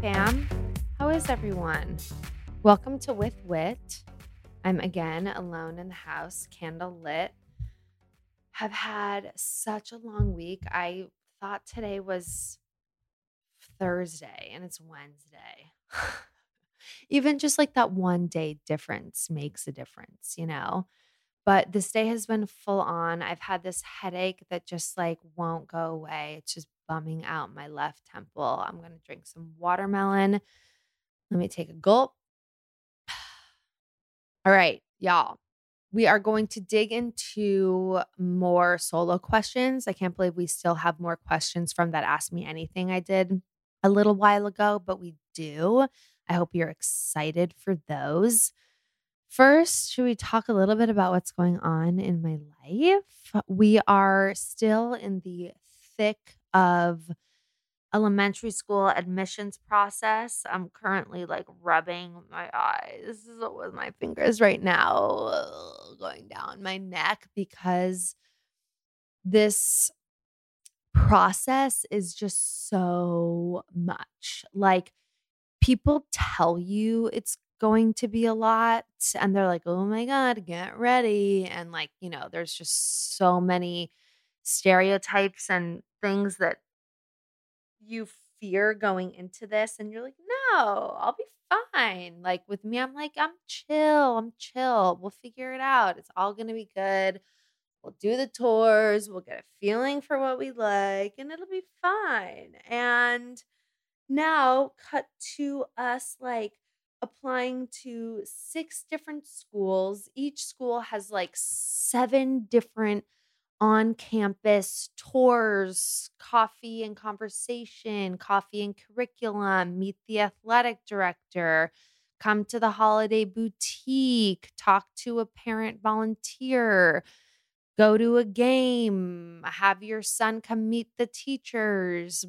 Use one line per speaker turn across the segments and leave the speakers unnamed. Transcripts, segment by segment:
Fam. How is everyone? Welcome to With Whit. I'm again alone in the house, candle lit. Have had such a long week. I thought today was Thursday and it's Wednesday. Even just like that one day difference makes a difference, you know? But this day has been full on. I've had this headache that just like won't go away. It's just bumming out my left temple. I'm going to drink some watermelon. Let me take a gulp. All right, y'all. We are going to dig into more solo questions. I can't believe we still have more questions from that Ask Me Anything I did a little while ago, but we do. I hope you're excited for those. First, should we talk a little bit about what's going on in my life? We are still in the thick of elementary school admissions process. I'm currently like rubbing my eyes with my fingers right now, going down my neck because this process is just so much. Like people tell you it's going to be a lot and they're like, "Oh my god, get ready." And like, you know, there's just so many stereotypes and things that you fear going into this and you're like, no, I'll be fine. Like with me, I'm like, I'm chill. I'm chill. We'll figure it out. It's all to be good. We'll do the tours. We'll get a feeling for what we like and it'll be fine. And now, cut to us like applying to six different schools. Each school has like seven different on campus tours, coffee and conversation, coffee and curriculum, meet the athletic director, come to the holiday boutique, talk to a parent volunteer, go to a game, have your son come meet the teachers,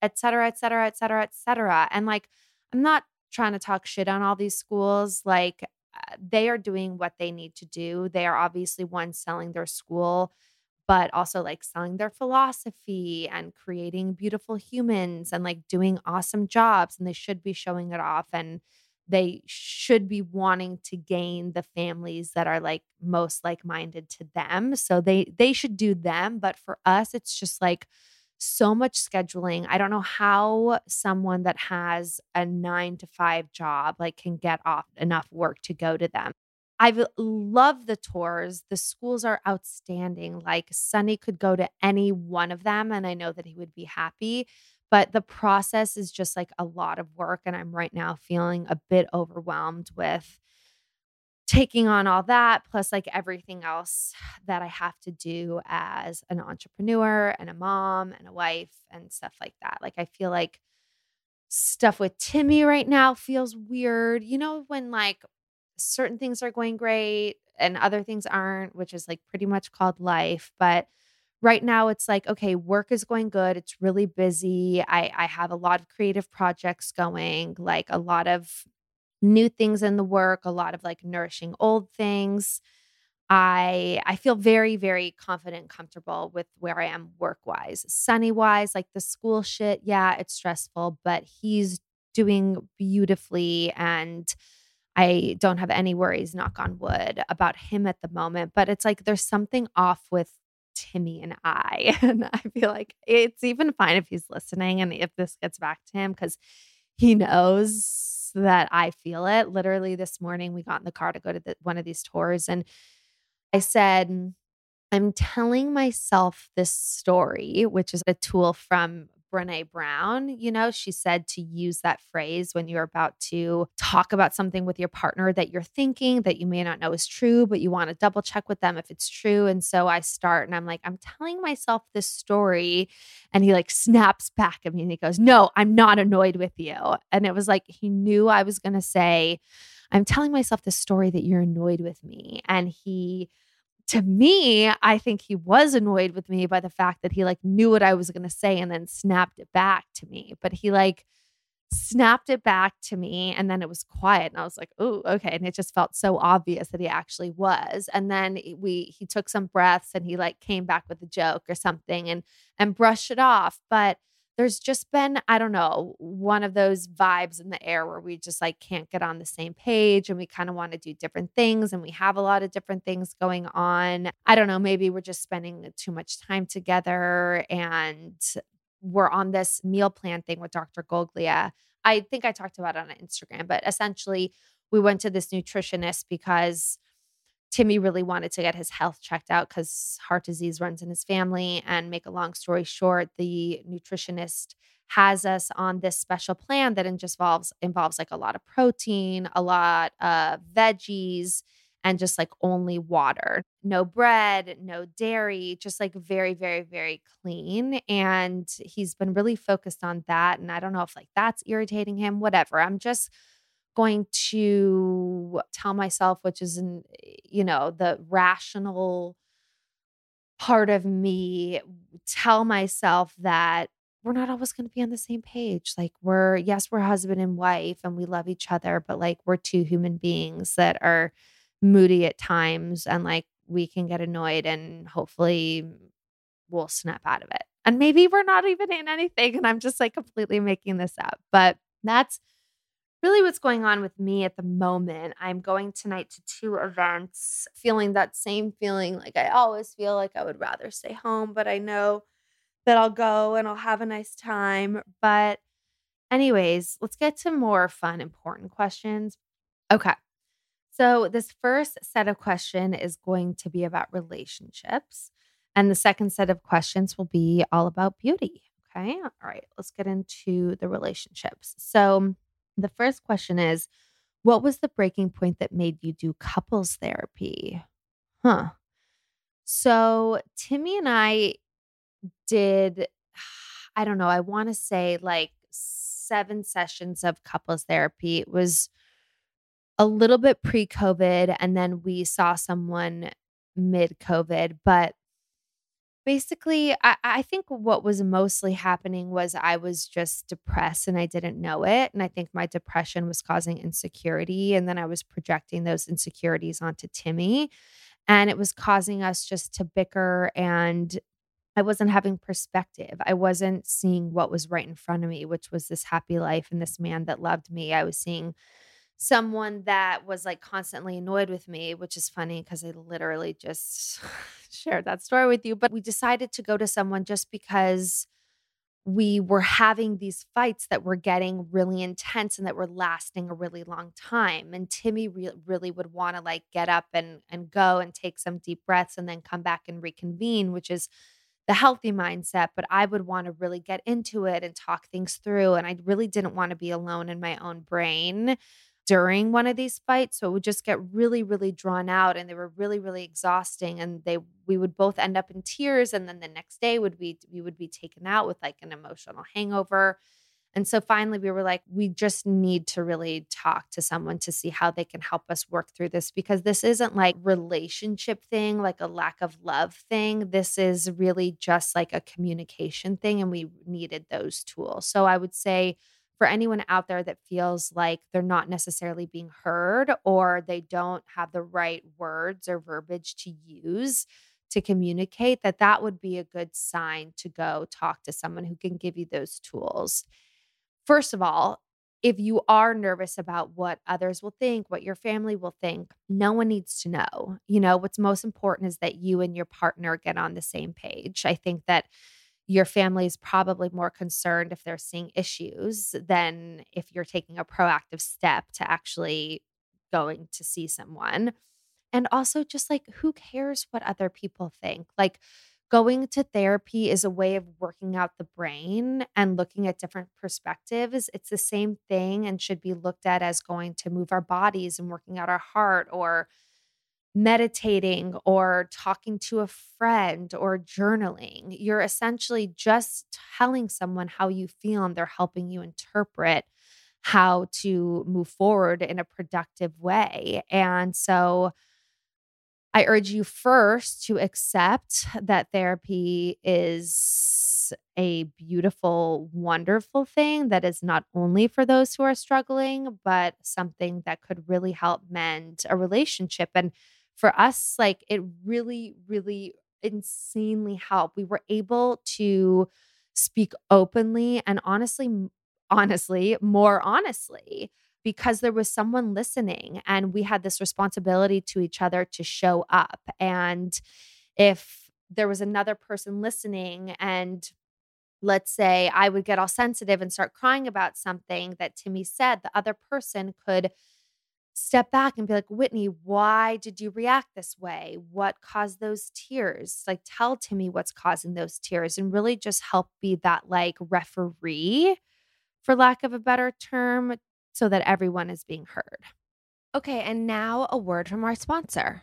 et cetera, et cetera, et cetera, et cetera. And like, I'm not trying to talk shit on all these schools. Like, uh, they are doing what they need to do. They are obviously one selling their school but also like selling their philosophy and creating beautiful humans and like doing awesome jobs. And they should be showing it off. And they should be wanting to gain the families that are like most like-minded to them so they they should do them but for us it's just like so much scheduling i don't know how someone that has a 9 to 5 job like can get off enough work to go to them I love the tours. The schools are outstanding. Like Sonny could go to any one of them and I know that he would be happy. But the process is just like a lot of work. And I'm right now feeling a bit overwhelmed with taking on all that, plus like everything else that I have to do as an entrepreneur and a mom and a wife and stuff like that. Like I feel like stuff with Timmy right now feels weird. You know, when like certain things are going great and other things aren't, which is like pretty much called life. But right now it's like, okay, work is going good. It's really busy. I, I have a lot of creative projects going, like a lot of new things in the work, a lot of like nourishing old things. I I feel very very confident comfortable with where I am work wise. Sonny wise, like the school shit, yeah, it's stressful, but he's doing beautifully and I don't have any worries, knock on wood, about him at the moment. But it's like there's something off with Timmy and I. And I feel like it's even fine if he's listening and if this gets back to him because he knows that I feel it. Literally this morning, we got in the car to go to the, one of these tours and I said, I'm telling myself this story, which is a tool from Brene Brown. You know, she said to use that phrase when you're about to talk about something with your partner that you're thinking that you may not know is true, but you want to double check with them if it's true. And so I start and I'm like, I'm telling myself this story. And he like snaps back at me and he goes, No, I'm not annoyed with you. And it was like he knew I was going to say, I'm telling myself this story that you're annoyed with me. And he, to me, I think he was annoyed with me by the fact that he like knew what I was going to say and then snapped it back to me. But he like snapped it back to me and then it was quiet and I was like, "Oh, okay." And it just felt so obvious that he actually was. And then we he took some breaths and he like came back with a joke or something and and brushed it off. But there's just been, I don't know, one of those vibes in the air where we just like can't get on the same page and we kind of want to do different things and we have a lot of different things going on. I don't know, maybe we're just spending too much time together and we're on this meal plan thing with Dr. Goglia. I think I talked about it on Instagram, but essentially we went to this nutritionist because Timmy really wanted to get his health checked out because heart disease runs in his family. And make a long story short, the nutritionist has us on this special plan that involves involves like a lot of protein, a lot of veggies, and just like only water. No bread, no dairy, just like very, very, very clean. And he's been really focused on that. And I don't know if like that's irritating him, whatever. I'm just going to tell myself, which is, in, you know, the rational part of me, tell myself that we're not always going to be on the same page. Like, we're, yes, we're husband and wife and we love each other, but like, we're two human beings that are moody at times and like we can get annoyed and hopefully we'll snap out of it. And maybe we're not even in anything and I'm just like completely making this up. But that's really what's going on with me at the moment. I'm going tonight to two events, feeling that same feeling like I always feel like I would rather stay home, but I know that I'll go and I'll have a nice time. But, anyways, let's get to more fun, important questions. Okay. So, this first set of question is going to be about relationships. And the second set of questions will be all about beauty. Okay. All right. Let's get into the relationships. So, the first question is What was the breaking point that made you do couples therapy? Huh. So, Timmy and I did, I don't know, I want to say like seven sessions of couples therapy. It was a little bit pre COVID, and then we saw someone mid COVID, but basically I, I, think what was mostly happening was i was just depressed and i didn't know it and i think my depression was causing insecurity and then i was projecting those insecurities onto timmy and it was causing us just to bicker and i wasn't having perspective. I wasn't seeing what was right in front of me which was this happy life and this man that loved me. I was seeing someone that was like constantly annoyed with me, which is funny because I literally just shared that story with you. But we decided to go to someone just because we were having these fights that were getting really intense and that were lasting a really long time. And Timmy re- really would want to like get up and and go and take some deep breaths and then come back and reconvene, which is the healthy mindset, but I would want to really get into it and talk things through. And I really didn't want to be alone in my own brain during one of these fights so it would just get really really drawn out and they were really really exhausting and they we would both end up in tears and then the next day would be we would be taken out with like an emotional hangover And so finally, we were like, we just need to really talk to someone to see how they can help us work through this because this isn't like relationship thing, like a lack of love thing. This is really just like a communication thing, and we needed those tools. So I would say for anyone out there that feels like they're not necessarily being heard or they don't have the right words or verbiage to use to communicate that that would be a good sign to go talk to someone who can give you those tools first of all, if you are nervous about what others will think, what your family will think, no one needs to know. You know, what's most important is that you and your partner get on the same page. I think that your family is probably more concerned if they're seeing issues than if you're taking a proactive step to actually going to see someone. And also, just like, who cares what other people think? Like, going to therapy is a way of working out the brain and looking at different perspectives. It's the same thing and should be looked at as going to move our bodies and working out our heart or meditating or talking to a friend or journaling. You're essentially just telling someone how you feel and they're helping you interpret how to move forward in a productive way. And so, I urge you first to accept that therapy is a beautiful, wonderful thing that is not only for those who are struggling, but something that could really help mend a relationship. And for us, like it really, really insanely helped. We were able to speak openly and honestly, honestly, more honestly because there was someone listening and we had this responsibility to each other to show up. And if there was another person listening and let's say I would get all sensitive and start crying about something that Timmy said, the other person could step back and be like, Whitney, why did you react this way? What caused those tears? Like, tell Timmy what's causing those tears and really just help be that like referee, for lack of a better term, so that everyone is being heard.
Okay, and now a word from our sponsor.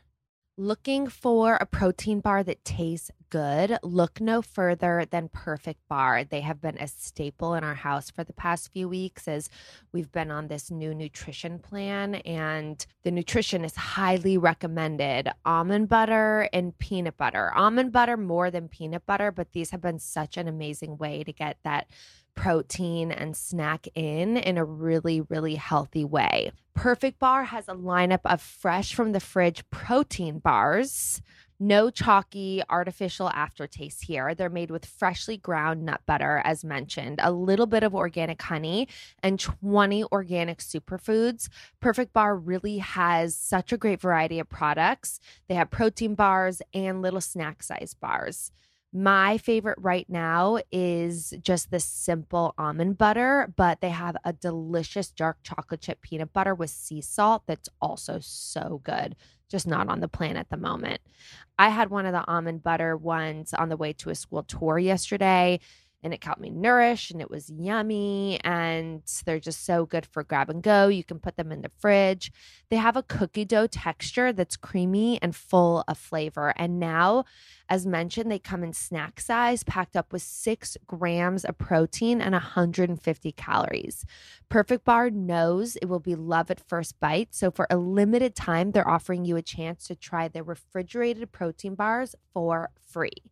Looking for a protein bar that tastes good? Look no further than Perfect Bar. They have been a staple in our house for the past few weeks as we've been on this new nutrition plan, and the nutrition is highly recommended almond butter and peanut butter. Almond butter more than peanut butter, but these have been such an amazing way to get that protein and snack in in a really, really healthy way. Perfect Bar has a lineup of fresh from the fridge protein bars. No chalky artificial aftertaste here. They're made with freshly ground nut butter, as mentioned, a little bit of organic honey, and 20 organic superfoods. Perfect Bar really has such a great variety of products. They have protein bars and little snack size bars. My favorite right now is just the simple almond butter, but they have a delicious dark chocolate chip peanut butter with sea salt that's also so good, just not on the plan at the moment. I had one of the almond butter ones on the way to a school tour yesterday and it kept me nourished and it was yummy and they're just so good for grab and go. You can put them in the fridge. They have a cookie dough texture that's creamy and full of flavor. And now as mentioned, they come in snack size, packed up with six grams of protein and 150 calories. Perfect Bar knows it will be love at first bite. So, for a limited time, they're offering you a chance to try their refrigerated protein bars for free.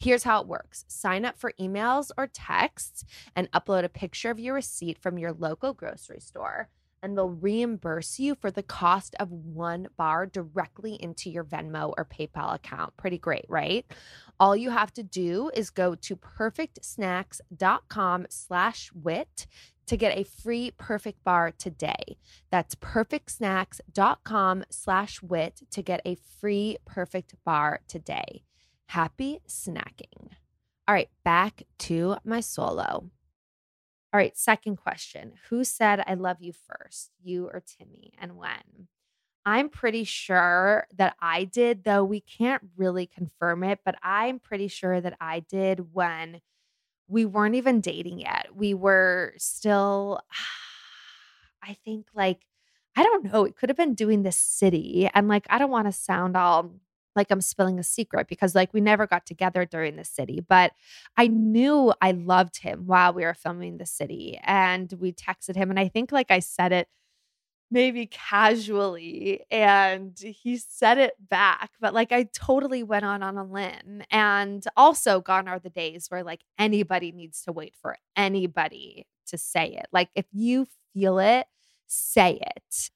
Here's how it works sign up for emails or texts and upload a picture of your receipt from your local grocery store and they'll reimburse you for the cost of one bar directly into your Venmo or PayPal account. Pretty great, right? All you have to do is go to perfectsnacks.com slash whit to get a free perfect bar today. That's perfectsnacks.com slash whit to get a free perfect bar today. Happy snacking. All right, back to my solo.
All right, second question. Who said I love you first, you or Timmy, and when? I'm pretty sure that I did, though we can't really confirm it, but I'm pretty sure that I did when we weren't even dating yet. We were still, I think, like, I don't know, it could have been doing the city. And like, I don't want to sound all like I'm spilling a secret because like we never got together during the city, but I knew I loved him while we were filming the city and we texted him and I think like I said it maybe casually and he said it back but like I totally went on on a limb and also gone are the days where like anybody needs to wait for anybody to say it. Like if you feel it, say it.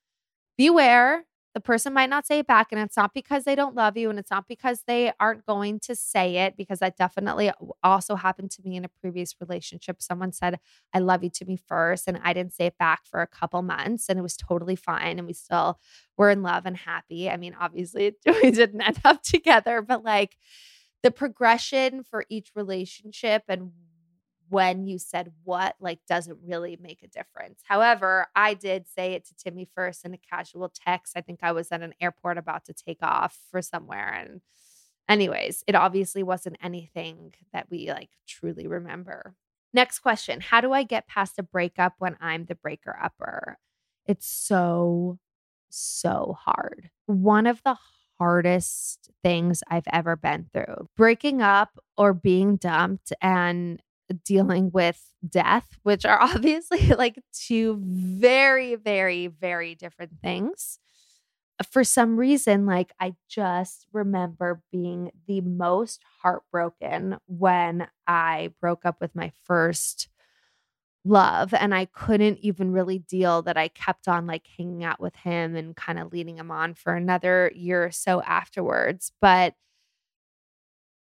Beware the person might not say it back and it's not because they don't love you and it's not because they aren't going to say it because that definitely also happened to me in a previous relationship. Someone said i love you to me first and i didn't say it back for a couple months and it was totally fine and we still were in love and happy. I mean obviously we didn't end up together but like the progression for each relationship and when you said what like doesn't really make a difference. However, I did say it to Timmy first in a casual text. I think I was at an airport about to take off for somewhere and anyways, it obviously wasn't anything that we like truly remember. Next question, how do I get past a breakup when I'm the breaker upper? It's so so hard. One of the hardest things I've ever been through. Breaking up or being dumped and dealing with death, which are obviously like two very, very, very different things. For some reason, like I just remember being the most heartbroken when I broke up with my first love. And I couldn't even really deal that I kept on like hanging out with him and kind of leading him on for another year or so afterwards. But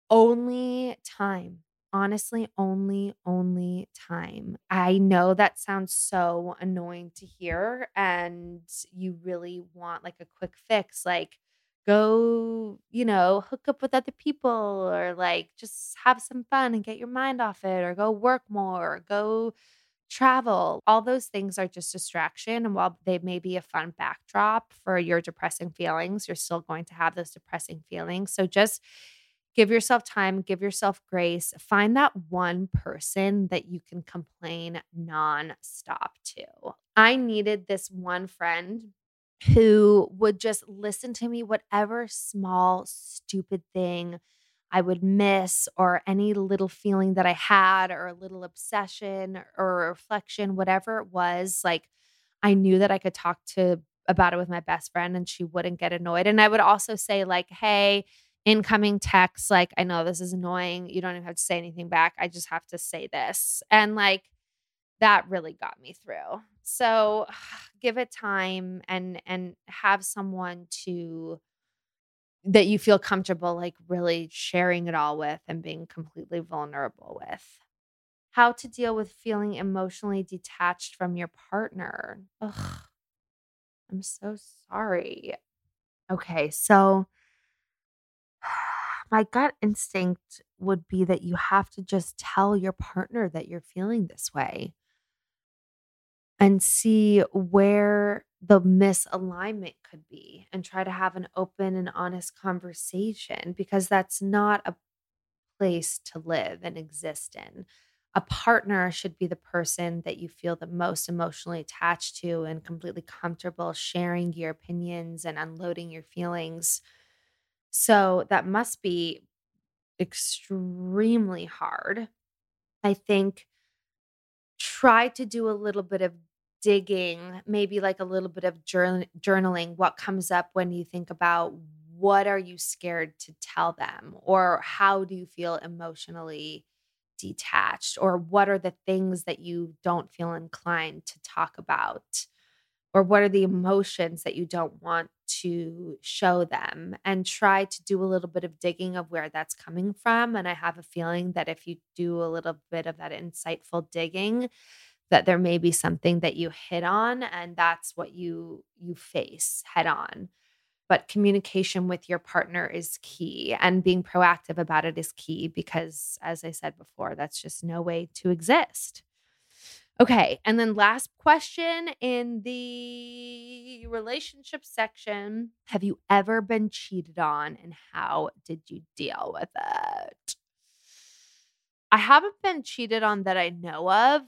only time honestly only only time. I know that sounds so annoying to hear and you really want like a quick fix like go, you know, hook up with other people or like just have some fun and get your mind off it or go work more, or go travel. All those things are just distraction and while they may be a fun backdrop for your depressing feelings, you're still going to have those depressing feelings. So just give yourself time, give yourself grace. Find that one person that you can complain nonstop to. I needed this one friend who would just listen to me, whatever small, stupid thing I would miss, or any little feeling that I had, or a little obsession or reflection, whatever it was. Like, I knew that I could talk to about it with my best friend and she wouldn't get annoyed. And I would also say, like, hey, incoming texts like i know this is annoying you don't even have to say anything back i just have to say this and like that really got me through. So give it time and and have someone to that you feel comfortable like really sharing it all with and being completely vulnerable with. How to deal with feeling emotionally detached from your partner. Ugh, i'm so sorry. Okay so my gut instinct would be that you have to just tell your partner that you're feeling this way and see where the misalignment could be and try to have an open and honest conversation because that's not a place to live and exist in. A partner should be the person that you feel the most emotionally attached to and completely comfortable sharing your opinions and unloading your feelings so that must be extremely hard. I think try to do a little bit of digging, maybe like a little bit of journaling what comes up when you think about what are you scared to tell them or how do you feel emotionally detached or what are the things that you don't feel inclined to talk about or what are the emotions that you don't want to show them and try to do a little bit of digging of where that's coming from and i have a feeling that if you do a little bit of that insightful digging that there may be something that you hit on and that's what you you face head on. But communication with your partner is key and being proactive about it is key because as i said before that's just no way to exist Okay. And then last question in the relationship section Have you ever been cheated on and how did you deal with it? I haven't been cheated on that I know of,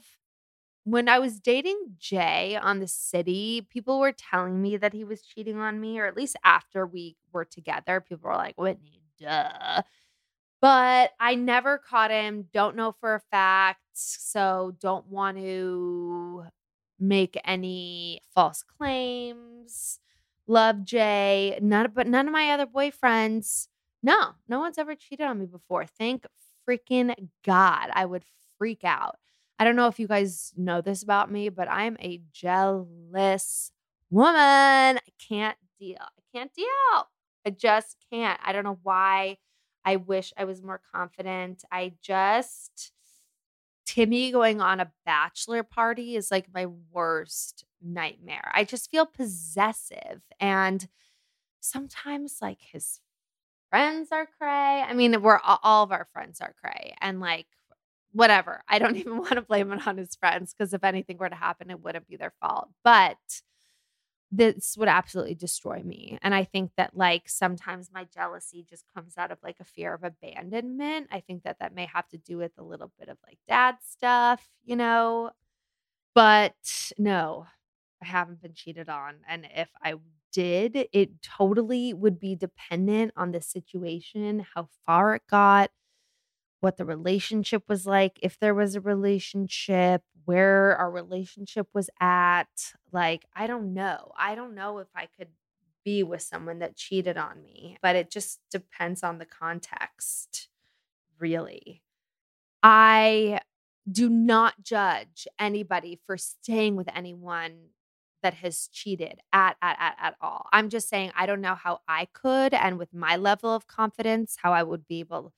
when I was dating Jay on the city, people were telling me that he was cheating on me, or at least after we were together, people were like, Whitney, duh. But I never caught him, don't know for a fact. So don't want to make any false claims. Love Jay. None but none of my other boyfriends. No, no one's ever cheated on me before. Thank freaking God. I would freak out. I don't know if you guys know this about me, but I'm a jealous woman. I can't deal. I can't deal. I just can't. I don't know why. I wish I was more confident. I just, Timmy going on a bachelor party is like my worst nightmare. I just feel possessive. And sometimes, like, his friends are cray. I mean, we're all of our friends are cray. And like, whatever. I don't even want to blame it on his friends because if anything were to happen, it wouldn't be their fault. But this would absolutely destroy me. And I think that like sometimes my jealousy just comes out of like a fear of abandonment. I think that that may have to do with a little bit of like dad stuff, you know. But no, I haven't been cheated on. And if I did, it totally would be dependent on the situation, how far it got, what the relationship was like, if there was a relationship, where our relationship was at. Like, I don't know. I don't know if I could be with someone that cheated on me, but it just depends on the context, really. I do not judge anybody for staying with anyone that has cheated at, at at at all. I'm just saying I don't know how I could and with my level of confidence how I would be able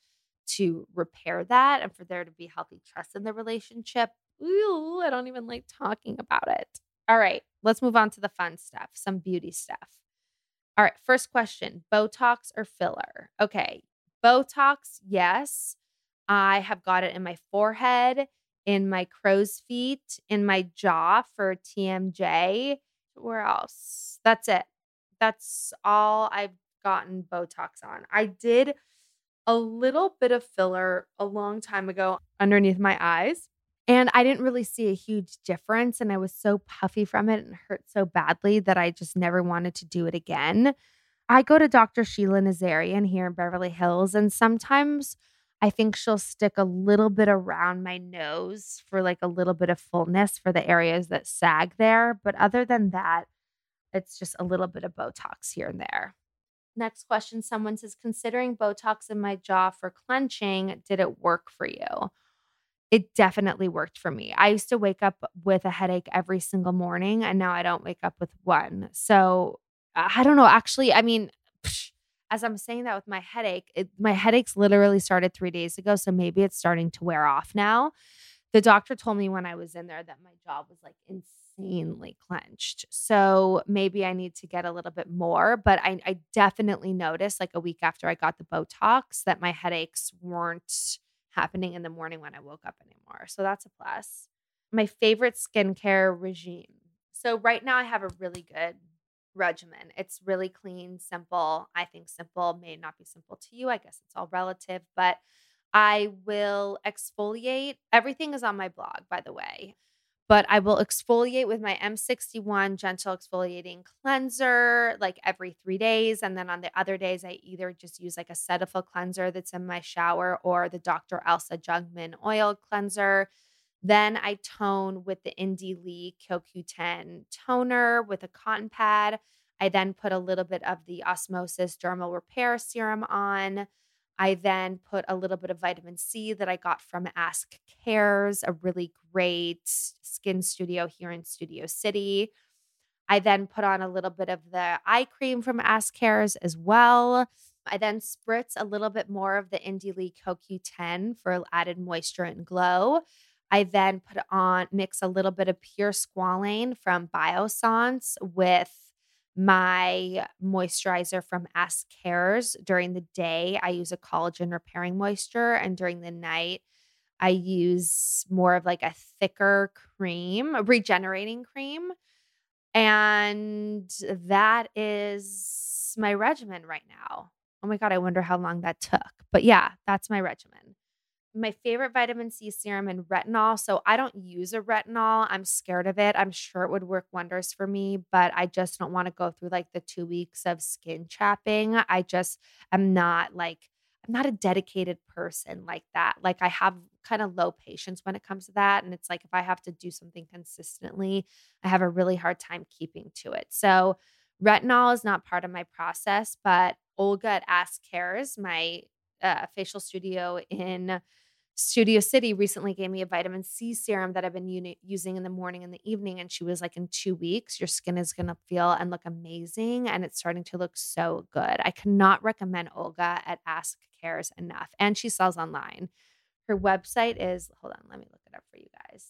to repair that and for there to be healthy trust in the relationship. Ooh, I don't even like talking about it. All right, let's move on to the fun stuff, some beauty stuff. All right, first question Botox or filler? Okay, Botox, yes. I have got it in my forehead, in my crow's feet, in my jaw for TMJ. Where else? That's it. That's all I've gotten Botox on. I did a little bit of filler a long time ago underneath my eyes. And I didn't really see a huge difference. And I was so puffy from it and hurt so badly that I just never wanted to do it again. I go to Dr. Sheila Nazarian here in Beverly Hills, and sometimes I think she'll stick a little bit around my nose for like a little bit of fullness for the areas that sag there. But other than that, it's just a little bit of Botox here and there. Next question someone says, considering Botox in my jaw for clenching, did it work for you? It definitely worked for me. I used to wake up with a headache every single morning, and now I don't wake up with one. So I don't know. Actually, I mean, psh, as I'm saying that with my headache, it, my headaches literally started three days ago. So maybe it's starting to wear off now. The doctor told me when I was in there that my jaw was like insanely clenched. So maybe I need to get a little bit more. But I, I definitely noticed like a week after I got the Botox that my headaches weren't happening in the morning when I woke up anymore. So that's a plus. My favorite skincare regime. So right now I have a really good regimen. It's really clean, simple. I think simple may not be simple to you. I guess it's all relative, but I will exfoliate. Everything is on my blog, by the way but I will exfoliate with my M61 gentle exfoliating cleanser like every three days. And then on the other days, I either just use like a Cetaphil cleanser that's in my shower or the Dr. Elsa Jungman oil cleanser. Then I tone with the Indie Lee CoQ10 toner with a cotton pad. I then put a little bit of the Osmosis Dermal Repair Serum on. I then put a little bit of vitamin C that I got from Ask Cares, a really great skin studio here in Studio City. I then put on a little bit of the eye cream from Ask Cares as well. I then spritz a little bit more of the Indie Lee CoQ10 for added moisture and glow. I then put on, mix a little bit of pure squalane from Biossance with my moisturizer from Ask Cares. During the day, I use a collagen repairing moisture, and during the night, I use more of like a thicker cream, a regenerating cream. And that is my regimen right now. Oh my God, I wonder how long that took. But yeah, that's my regimen. My favorite vitamin C serum and retinol. So I don't use a retinol. I'm scared of it. I'm sure it would work wonders for me, but I just don't want to go through like the two weeks of skin chapping. I just am not like, I'm not a dedicated person like that. Like I have kind of low patience when it comes to that. And it's like if I have to do something consistently, I have a really hard time keeping to it. So retinol is not part of my process, but Olga at Ask Cares, my uh, facial studio in Studio City recently gave me a vitamin C serum that I've been uni- using in the morning and the evening. And she was like, in two weeks, your skin is going to feel and look amazing. And it's starting to look so good. I cannot recommend Olga at Ask Cares enough. And she sells online. Her website is, hold on, let me look it up for you guys.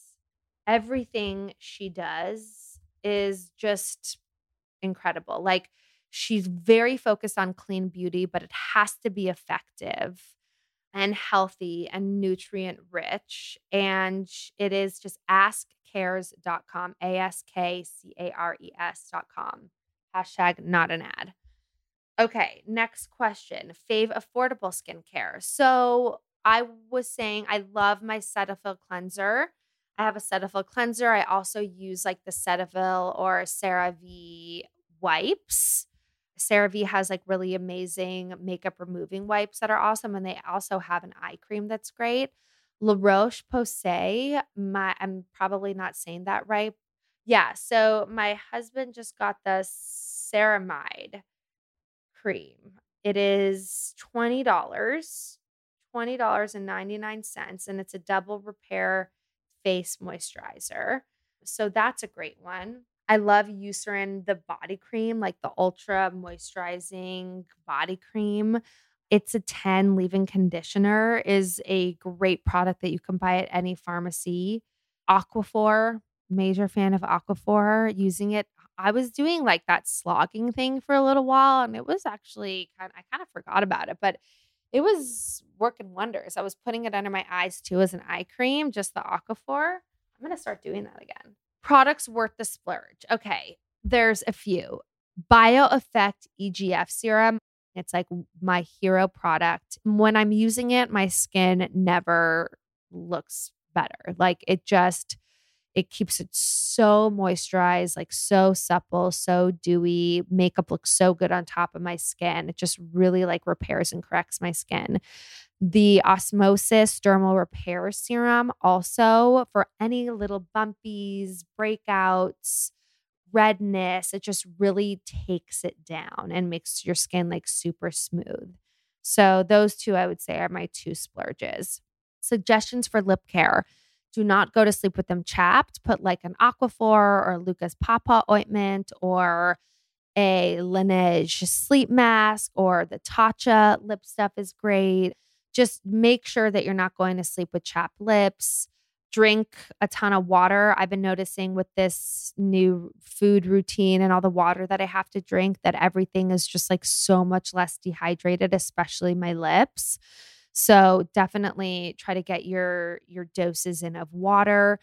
Everything she does is just incredible. Like, she's very focused on clean beauty, but it has to be effective and healthy and nutrient rich. And it is just askcares.com, A S K C A R E S.com. Hashtag not an ad. Okay, next question. Fave affordable skincare. So I was saying I love my Cetaphil cleanser. I have a Cetaphil cleanser. I also use like the Cetaphil or CeraVe wipes. CeraVe has like really amazing makeup removing wipes that are awesome. And they also have an eye cream that's great. La Roche Posay, my I'm probably not saying that right. Yeah. So my husband just got the ceramide cream. It is $20, $20.99, and it's a double repair face moisturizer. So that's a great one. I love Eucerin, the body cream, like the ultra moisturizing body cream. It's a 10 leave-in conditioner is a great product that you can buy at any pharmacy. Aquaphor, major fan of Aquaphor, using it. I was doing like that slogging thing for a little while and it was actually kind of, I kind of forgot about it, but it was working wonders. I was putting it under my eyes too as an eye cream, just the Aquaphor. I'm going to start doing that again. Products worth the splurge. Okay, there's a few. BioEffect EGF serum. It's like my hero product. When I'm using it, my skin never looks better. Like it just it keeps it so moisturized, like so supple, so dewy. Makeup looks so good on top of my skin. It just really like repairs and corrects my skin. The Osmosis Dermal Repair Serum, also for any little bumpies, breakouts, redness, it just really takes it down and makes your skin like super smooth. So, those two I would say are my two splurges. Suggestions for lip care. Do not go to sleep with them chapped. Put like an Aquaphor or Lucas Papaw ointment or a Laneige sleep mask or the Tatcha lip stuff is great just make sure that you're not going to sleep with chapped lips. Drink a ton of water. I've been noticing with this new food routine and all the water that I have to drink that everything is just like so much less dehydrated, especially my lips. So definitely try to get your your doses in of water.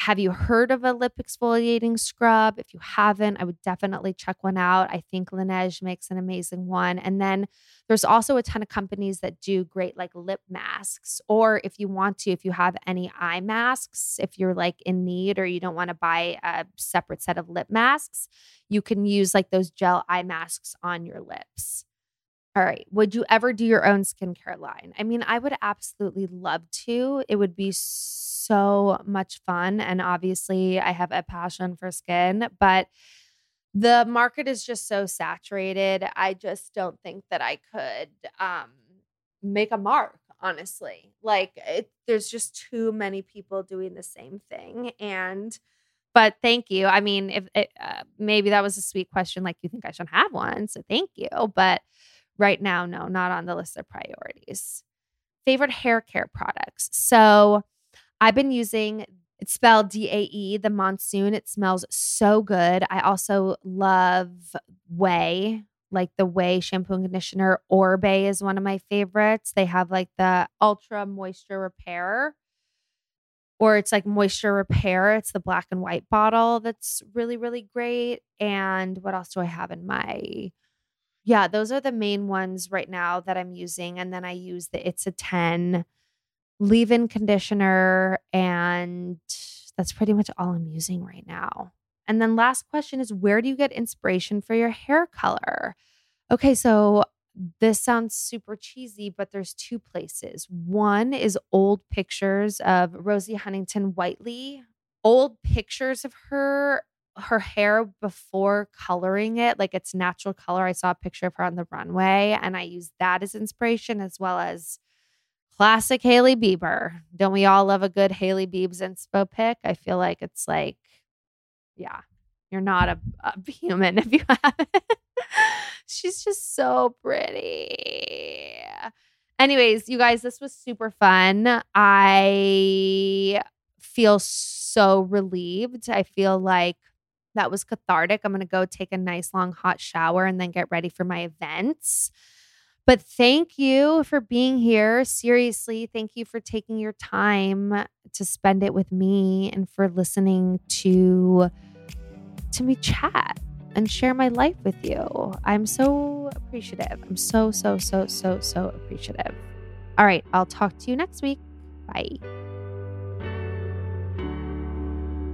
Have you heard of a lip exfoliating scrub? If you haven't, I would definitely check one out. I think Laneige makes an amazing one. And then there's also a ton of companies that do great like lip masks. Or if you want to, if you have any eye masks, if you're like in need or you don't want to buy a separate set of lip masks, you can use like those gel eye masks on your lips. All right. Would you ever do your own skincare line? I mean, I would absolutely love to. It would be so much fun. And obviously, I have a passion for skin, but the market is just so saturated. I just don't think that I could um, make a mark, honestly. Like, it, there's just too many people doing the same thing. And, but thank you. I mean, if it, uh, maybe that was a sweet question, like you think I should have one. So thank you. But, right now, no, not on the list of priorities. Favorite hair care products. So I've been using it's spelled D A E, the monsoon. It smells so good. I also love Ouai, like the Way shampoo and conditioner. Oribe is one of my favorites. They have like the Ultra Moisture Repair, or it's like Moisture Repair. It's the black and white bottle that's really, really great. And what else do I have in my yeah, those are the main ones right now that I'm using. And then I use the It's a 10 leave in conditioner, and that's pretty much all I'm using right now. And then last question is where do you get inspiration for your hair color? Okay, so this sounds super cheesy, but there's two places. One is old pictures of Rosie Huntington Whiteley, old pictures of her her hair before coloring it like its natural color. I saw a picture of her on the runway and I used that as inspiration as well as classic Hailey Bieber. Don't we all love a good Hailey Biebs inspo pic? I feel like it's like, yeah, you're not a, a human if you haven't. She's just so pretty. Anyways, you guys, this was super fun. I feel so relieved. I feel like that was cathartic. I'm going to go take a nice long hot shower and then get ready for my events. But thank you for being here. Seriously, thank you for taking your time to spend it with me and for listening to to me chat and share my life with you. I'm so appreciative. I'm so so so so so appreciative. All right, I'll talk to you next week. Bye.